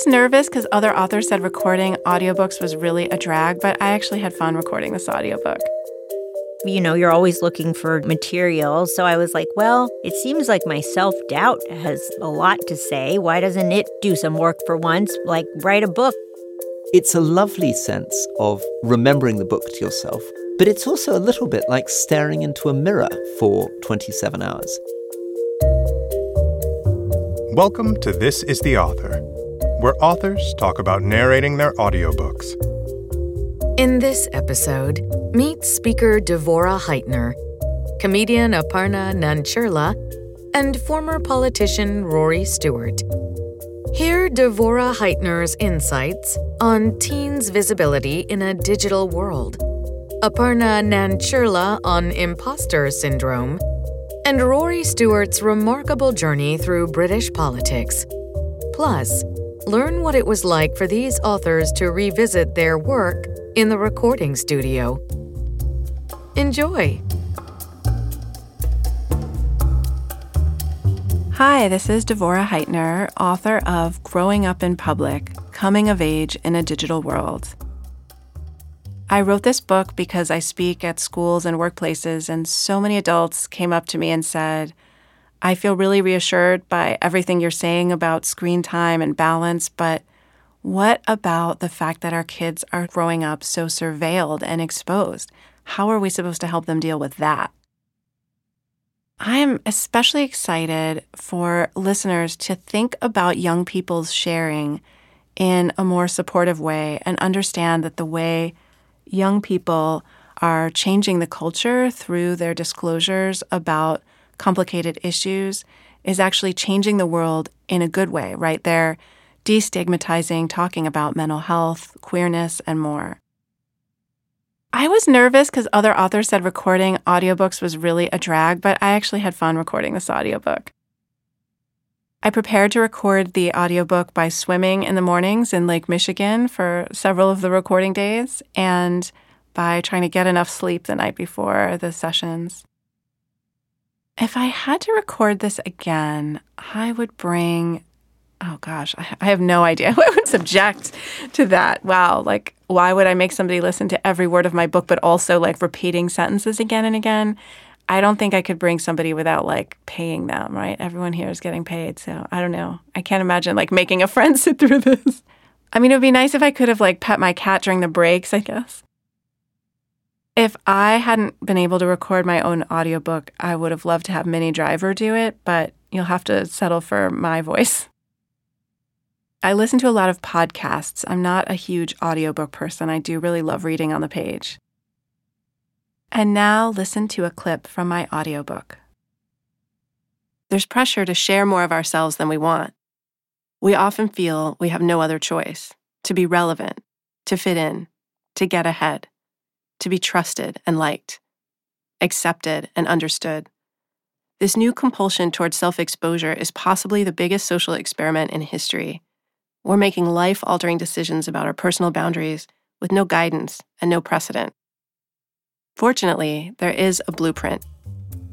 was nervous because other authors said recording audiobooks was really a drag, but I actually had fun recording this audiobook. You know, you're always looking for material. So I was like, well, it seems like my self doubt has a lot to say. Why doesn't it do some work for once? Like, write a book. It's a lovely sense of remembering the book to yourself, but it's also a little bit like staring into a mirror for 27 hours. Welcome to This is the Author, where authors talk about narrating their audiobooks. In this episode, meet speaker Devorah Heitner, comedian Aparna Nancherla, and former politician Rory Stewart. Hear Devorah Heitner's insights on teens' visibility in a digital world, Aparna Nancherla on imposter syndrome, and Rory Stewart's remarkable journey through British politics. Plus, learn what it was like for these authors to revisit their work in the recording studio. Enjoy! Hi, this is Devorah Heitner, author of Growing Up in Public Coming of Age in a Digital World. I wrote this book because I speak at schools and workplaces, and so many adults came up to me and said, I feel really reassured by everything you're saying about screen time and balance, but what about the fact that our kids are growing up so surveilled and exposed? How are we supposed to help them deal with that? I am especially excited for listeners to think about young people's sharing in a more supportive way and understand that the way young people are changing the culture through their disclosures about complicated issues is actually changing the world in a good way, right? They're destigmatizing, talking about mental health, queerness, and more. I was nervous because other authors said recording audiobooks was really a drag, but I actually had fun recording this audiobook. I prepared to record the audiobook by swimming in the mornings in Lake Michigan for several of the recording days and by trying to get enough sleep the night before the sessions. If I had to record this again, I would bring, oh gosh, I have no idea I would subject to that. Wow, like, why would I make somebody listen to every word of my book, but also like repeating sentences again and again? I don't think I could bring somebody without like paying them, right? Everyone here is getting paid. So I don't know. I can't imagine like making a friend sit through this. I mean, it would be nice if I could have like pet my cat during the breaks, I guess. If I hadn't been able to record my own audiobook, I would have loved to have Minnie Driver do it, but you'll have to settle for my voice. I listen to a lot of podcasts. I'm not a huge audiobook person. I do really love reading on the page. And now listen to a clip from my audiobook. There's pressure to share more of ourselves than we want. We often feel we have no other choice to be relevant, to fit in, to get ahead, to be trusted and liked, accepted and understood. This new compulsion towards self exposure is possibly the biggest social experiment in history. We're making life altering decisions about our personal boundaries with no guidance and no precedent. Fortunately, there is a blueprint.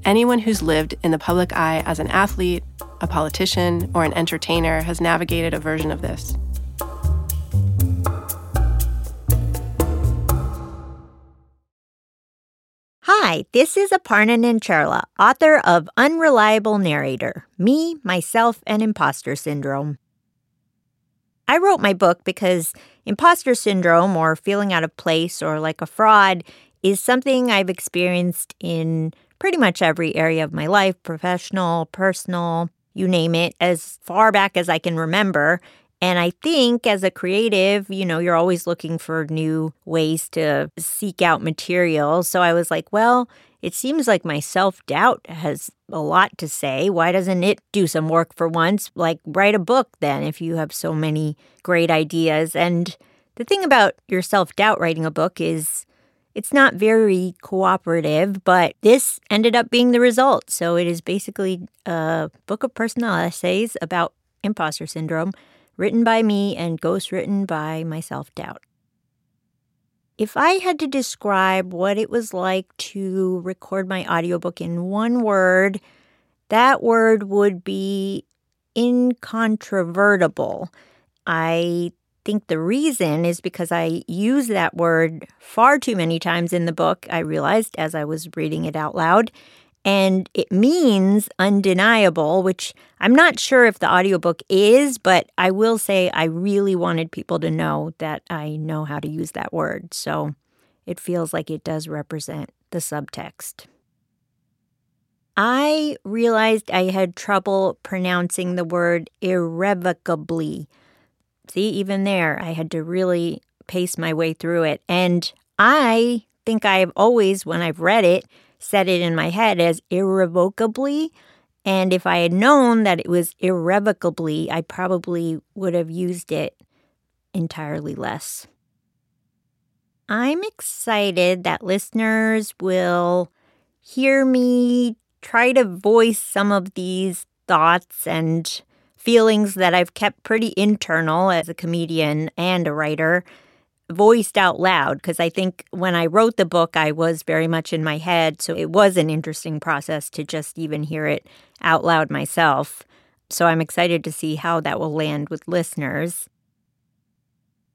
Anyone who's lived in the public eye as an athlete, a politician, or an entertainer has navigated a version of this. Hi, this is Aparna Nancherla, author of Unreliable Narrator Me, Myself, and Imposter Syndrome. I wrote my book because imposter syndrome, or feeling out of place or like a fraud, is something I've experienced in pretty much every area of my life professional, personal, you name it, as far back as I can remember. And I think as a creative, you know, you're always looking for new ways to seek out material. So I was like, well, it seems like my self doubt has a lot to say. Why doesn't it do some work for once? Like, write a book then if you have so many great ideas. And the thing about your self doubt writing a book is it's not very cooperative, but this ended up being the result. So it is basically a book of personal essays about imposter syndrome, written by me and ghostwritten by my self doubt. If I had to describe what it was like to record my audiobook in one word, that word would be incontrovertible. I think the reason is because I use that word far too many times in the book, I realized as I was reading it out loud. And it means undeniable, which I'm not sure if the audiobook is, but I will say I really wanted people to know that I know how to use that word. So it feels like it does represent the subtext. I realized I had trouble pronouncing the word irrevocably. See, even there, I had to really pace my way through it. And I think I've always, when I've read it, said it in my head as irrevocably. And if I had known that it was irrevocably, I probably would have used it entirely less. I'm excited that listeners will hear me try to voice some of these thoughts and feelings that I've kept pretty internal as a comedian and a writer voiced out loud because I think when I wrote the book, I was very much in my head. So it was an interesting process to just even hear it out loud myself. So I'm excited to see how that will land with listeners.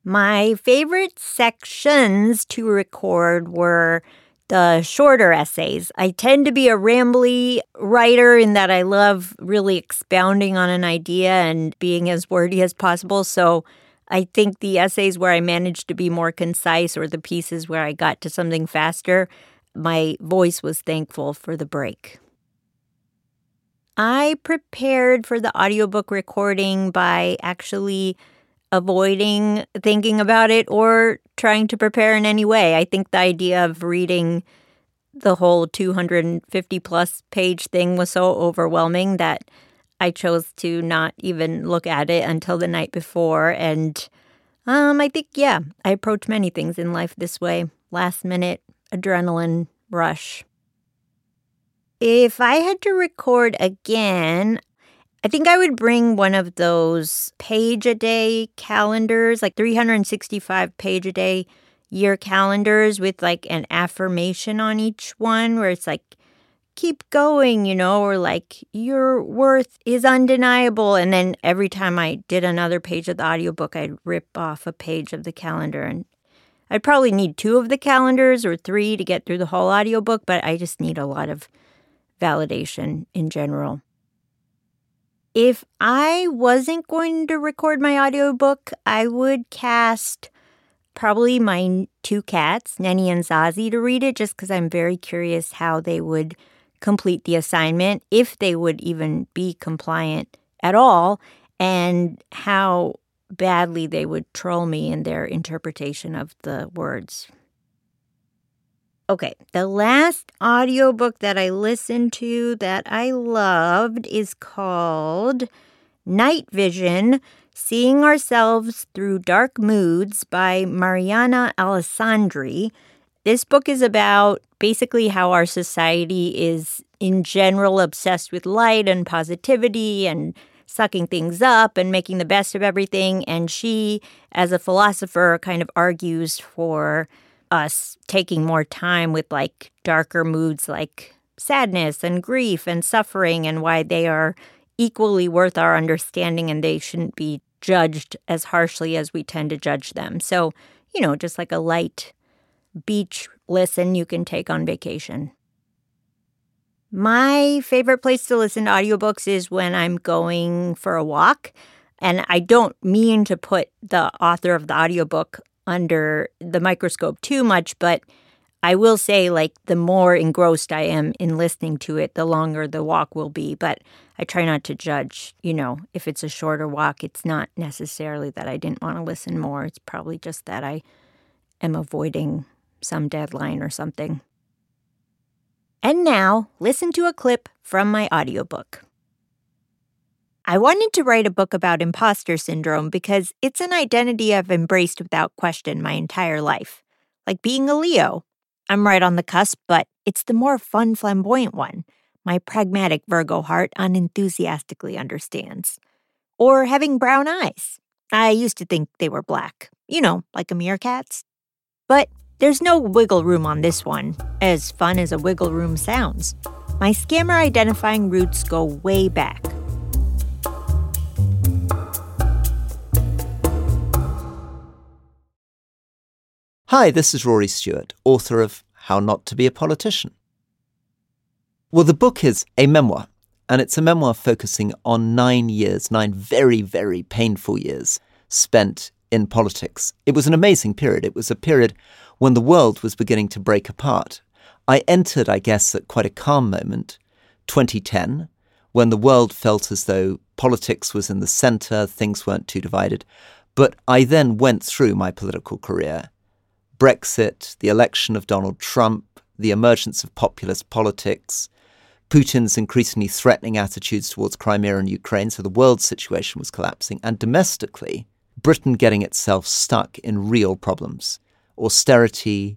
My favorite sections to record were the shorter essays. I tend to be a rambly writer in that I love really expounding on an idea and being as wordy as possible. So I think the essays where I managed to be more concise or the pieces where I got to something faster, my voice was thankful for the break. I prepared for the audiobook recording by actually avoiding thinking about it or trying to prepare in any way. I think the idea of reading the whole 250 plus page thing was so overwhelming that I chose to not even look at it until the night before. And um, I think, yeah, I approach many things in life this way last minute adrenaline rush. If I had to record again, I think I would bring one of those page a day calendars, like 365 page a day year calendars with like an affirmation on each one where it's like, keep going, you know, or like your worth is undeniable. And then every time I did another page of the audiobook, I'd rip off a page of the calendar. And I'd probably need two of the calendars or three to get through the whole audiobook, but I just need a lot of validation in general. If I wasn't going to record my audiobook, I would cast probably my two cats, Nenny and Zazie, to read it just because I'm very curious how they would complete the assignment, if they would even be compliant at all, and how badly they would troll me in their interpretation of the words. Okay, the last audiobook that I listened to that I loved is called Night Vision Seeing Ourselves Through Dark Moods by Mariana Alessandri. This book is about basically how our society is, in general, obsessed with light and positivity and sucking things up and making the best of everything. And she, as a philosopher, kind of argues for us taking more time with like darker moods like sadness and grief and suffering and why they are equally worth our understanding and they shouldn't be judged as harshly as we tend to judge them. So, you know, just like a light beach listen you can take on vacation. My favorite place to listen to audiobooks is when I'm going for a walk. And I don't mean to put the author of the audiobook under the microscope too much, but I will say, like, the more engrossed I am in listening to it, the longer the walk will be. But I try not to judge, you know, if it's a shorter walk, it's not necessarily that I didn't want to listen more. It's probably just that I am avoiding some deadline or something. And now, listen to a clip from my audiobook. I wanted to write a book about imposter syndrome because it's an identity I've embraced without question my entire life. Like being a Leo. I'm right on the cusp, but it's the more fun, flamboyant one. My pragmatic Virgo heart unenthusiastically understands. Or having brown eyes. I used to think they were black, you know, like a meerkat's. But there's no wiggle room on this one, as fun as a wiggle room sounds. My scammer identifying roots go way back. Hi, this is Rory Stewart, author of How Not to Be a Politician. Well, the book is a memoir, and it's a memoir focusing on nine years, nine very, very painful years spent in politics. It was an amazing period. It was a period when the world was beginning to break apart. I entered, I guess, at quite a calm moment, 2010, when the world felt as though politics was in the center, things weren't too divided. But I then went through my political career Brexit, the election of Donald Trump, the emergence of populist politics, Putin's increasingly threatening attitudes towards Crimea and Ukraine, so the world situation was collapsing, and domestically, Britain getting itself stuck in real problems austerity,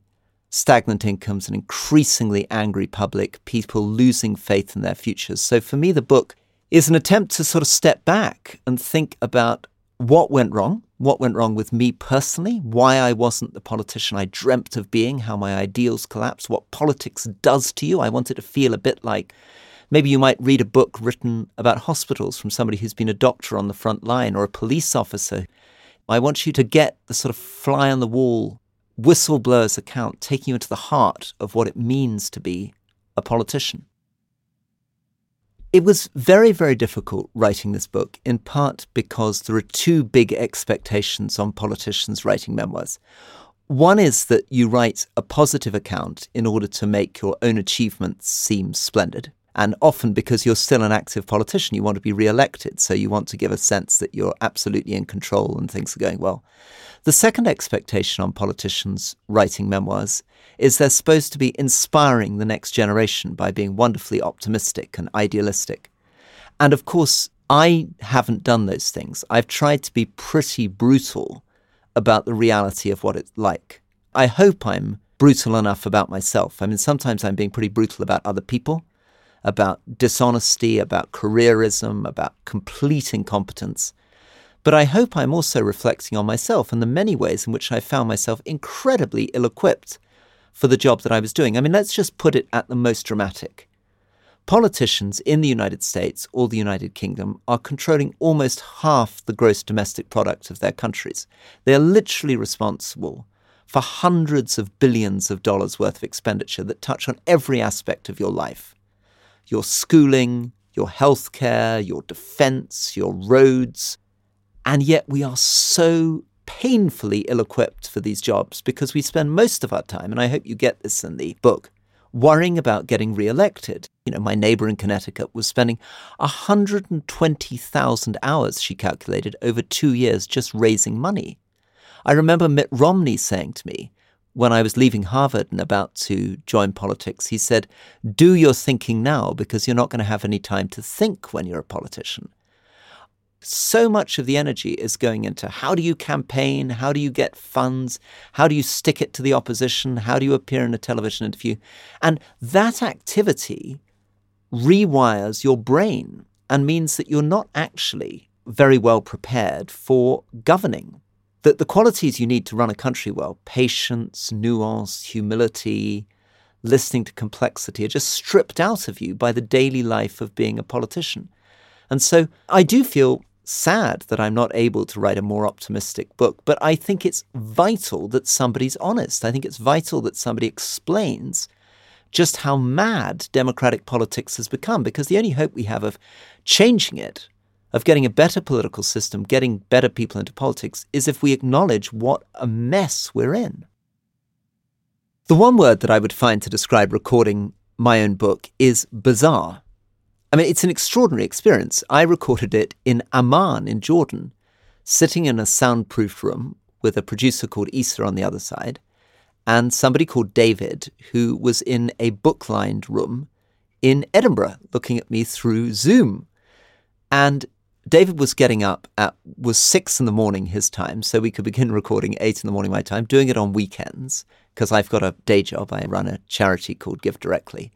stagnant incomes, an increasingly angry public, people losing faith in their futures. So for me, the book is an attempt to sort of step back and think about what went wrong, what went wrong with me personally, why I wasn't the politician I dreamt of being, how my ideals collapsed, what politics does to you. I wanted to feel a bit like maybe you might read a book written about hospitals from somebody who's been a doctor on the front line or a police officer. I want you to get the sort of fly on the wall whistleblower's account, taking you into the heart of what it means to be a politician. It was very, very difficult writing this book, in part because there are two big expectations on politicians writing memoirs. One is that you write a positive account in order to make your own achievements seem splendid. And often, because you're still an active politician, you want to be re elected. So you want to give a sense that you're absolutely in control and things are going well. The second expectation on politicians writing memoirs is they're supposed to be inspiring the next generation by being wonderfully optimistic and idealistic. And of course, I haven't done those things. I've tried to be pretty brutal about the reality of what it's like. I hope I'm brutal enough about myself. I mean, sometimes I'm being pretty brutal about other people, about dishonesty, about careerism, about complete incompetence. But I hope I'm also reflecting on myself and the many ways in which I found myself incredibly ill equipped for the job that I was doing. I mean, let's just put it at the most dramatic. Politicians in the United States or the United Kingdom are controlling almost half the gross domestic product of their countries. They are literally responsible for hundreds of billions of dollars worth of expenditure that touch on every aspect of your life your schooling, your healthcare, your defense, your roads, and yet we are so painfully ill equipped for these jobs because we spend most of our time, and I hope you get this in the book, worrying about getting re elected. You know, my neighbor in Connecticut was spending 120,000 hours, she calculated, over two years just raising money. I remember Mitt Romney saying to me, when I was leaving Harvard and about to join politics, he said, Do your thinking now because you're not going to have any time to think when you're a politician so much of the energy is going into how do you campaign? How do you get funds? How do you stick it to the opposition? How do you appear in a television interview? And that activity rewires your brain and means that you're not actually very well prepared for governing. That the qualities you need to run a country well patience, nuance, humility, listening to complexity are just stripped out of you by the daily life of being a politician. And so I do feel sad that I'm not able to write a more optimistic book, but I think it's vital that somebody's honest. I think it's vital that somebody explains just how mad democratic politics has become, because the only hope we have of changing it, of getting a better political system, getting better people into politics, is if we acknowledge what a mess we're in. The one word that I would find to describe recording my own book is bizarre. I mean, it's an extraordinary experience. I recorded it in Amman in Jordan, sitting in a soundproof room with a producer called Issa on the other side, and somebody called David, who was in a book lined room in Edinburgh looking at me through Zoom. And David was getting up at was six in the morning his time, so we could begin recording eight in the morning my time, doing it on weekends, because I've got a day job. I run a charity called GiveDirectly.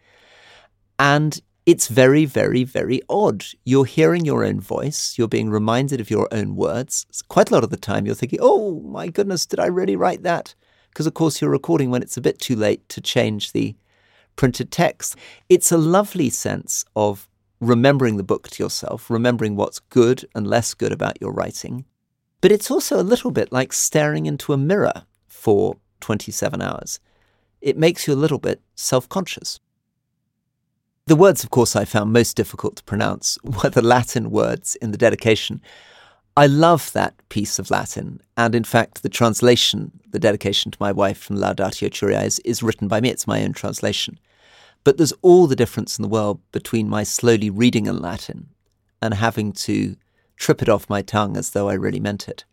And it's very, very, very odd. You're hearing your own voice, you're being reminded of your own words. Quite a lot of the time, you're thinking, oh my goodness, did I really write that? Because, of course, you're recording when it's a bit too late to change the printed text. It's a lovely sense of remembering the book to yourself, remembering what's good and less good about your writing. But it's also a little bit like staring into a mirror for 27 hours, it makes you a little bit self conscious. The words, of course, I found most difficult to pronounce were the Latin words in the dedication. I love that piece of Latin, and in fact, the translation, the dedication to my wife from Laudatio Curiae, is, is written by me. It's my own translation. But there's all the difference in the world between my slowly reading in Latin and having to trip it off my tongue as though I really meant it.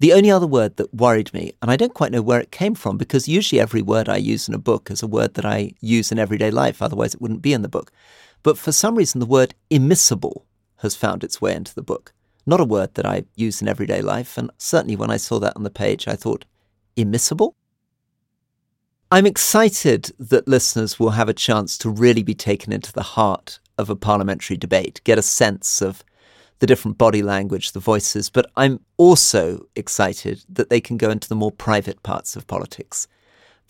The only other word that worried me, and I don't quite know where it came from, because usually every word I use in a book is a word that I use in everyday life, otherwise it wouldn't be in the book. But for some reason, the word immiscible has found its way into the book. Not a word that I use in everyday life, and certainly when I saw that on the page, I thought, immiscible? I'm excited that listeners will have a chance to really be taken into the heart of a parliamentary debate, get a sense of the different body language, the voices, but I'm also excited that they can go into the more private parts of politics.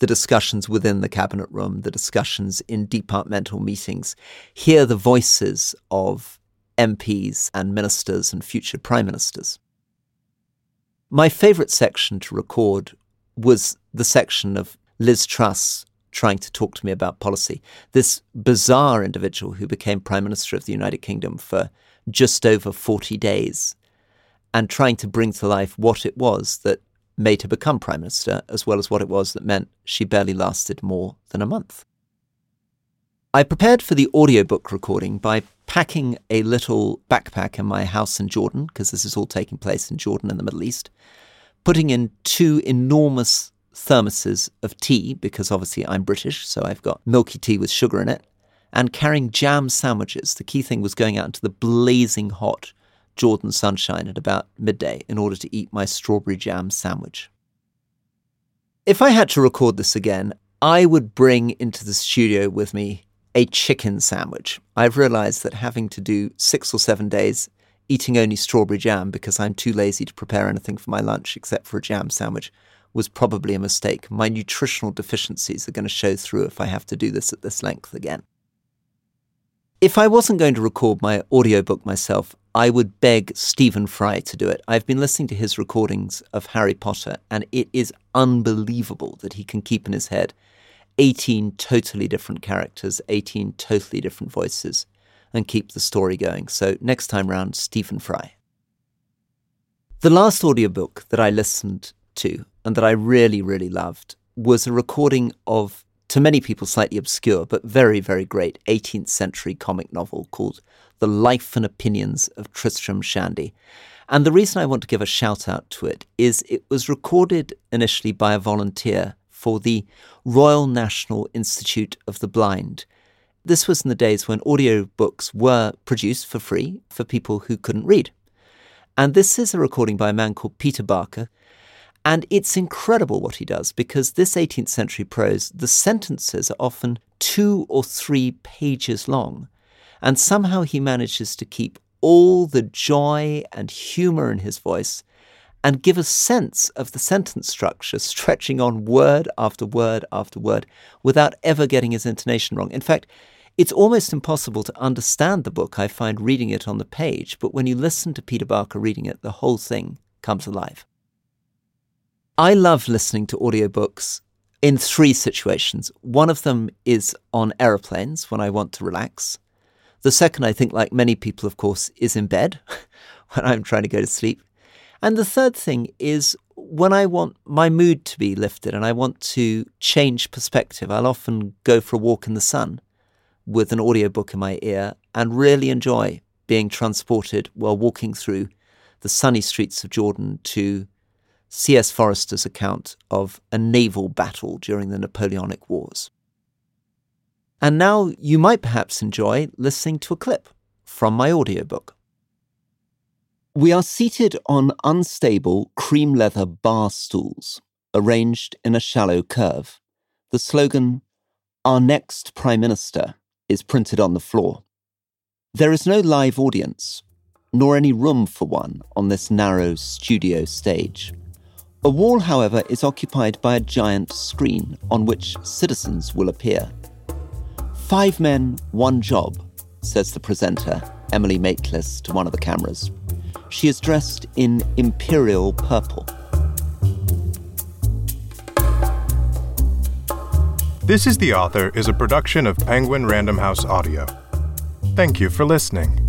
The discussions within the cabinet room, the discussions in departmental meetings, hear the voices of MPs and ministers and future prime ministers. My favourite section to record was the section of Liz Truss trying to talk to me about policy. This bizarre individual who became Prime Minister of the United Kingdom for just over 40 days and trying to bring to life what it was that made her become Prime Minister, as well as what it was that meant she barely lasted more than a month. I prepared for the audiobook recording by packing a little backpack in my house in Jordan, because this is all taking place in Jordan in the Middle East, putting in two enormous thermoses of tea, because obviously I'm British, so I've got milky tea with sugar in it, and carrying jam sandwiches. The key thing was going out into the blazing hot Jordan sunshine at about midday in order to eat my strawberry jam sandwich. If I had to record this again, I would bring into the studio with me a chicken sandwich. I've realized that having to do six or seven days eating only strawberry jam because I'm too lazy to prepare anything for my lunch except for a jam sandwich was probably a mistake. My nutritional deficiencies are going to show through if I have to do this at this length again. If I wasn't going to record my audiobook myself, I would beg Stephen Fry to do it. I've been listening to his recordings of Harry Potter, and it is unbelievable that he can keep in his head 18 totally different characters, 18 totally different voices, and keep the story going. So, next time round, Stephen Fry. The last audiobook that I listened to and that I really, really loved was a recording of to many people slightly obscure, but very, very great 18th century comic novel called The Life and Opinions of Tristram Shandy. And the reason I want to give a shout out to it is it was recorded initially by a volunteer for the Royal National Institute of the Blind. This was in the days when audiobooks were produced for free for people who couldn't read. And this is a recording by a man called Peter Barker, and it's incredible what he does because this 18th century prose, the sentences are often two or three pages long. And somehow he manages to keep all the joy and humor in his voice and give a sense of the sentence structure stretching on word after word after word without ever getting his intonation wrong. In fact, it's almost impossible to understand the book, I find, reading it on the page, but when you listen to Peter Barker reading it, the whole thing comes alive. I love listening to audiobooks in three situations. One of them is on aeroplanes when I want to relax. The second, I think, like many people, of course, is in bed when I'm trying to go to sleep. And the third thing is when I want my mood to be lifted and I want to change perspective, I'll often go for a walk in the sun with an audiobook in my ear and really enjoy being transported while walking through the sunny streets of Jordan to C.S. Forester's account of a naval battle during the Napoleonic Wars. And now you might perhaps enjoy listening to a clip from my audiobook. We are seated on unstable cream leather bar stools, arranged in a shallow curve. The slogan, Our next Prime Minister, is printed on the floor. There is no live audience, nor any room for one on this narrow studio stage. A wall, however, is occupied by a giant screen on which citizens will appear. Five men, one job, says the presenter, Emily Maitlis, to one of the cameras. She is dressed in imperial purple. This is the Author is a production of Penguin Random House Audio. Thank you for listening.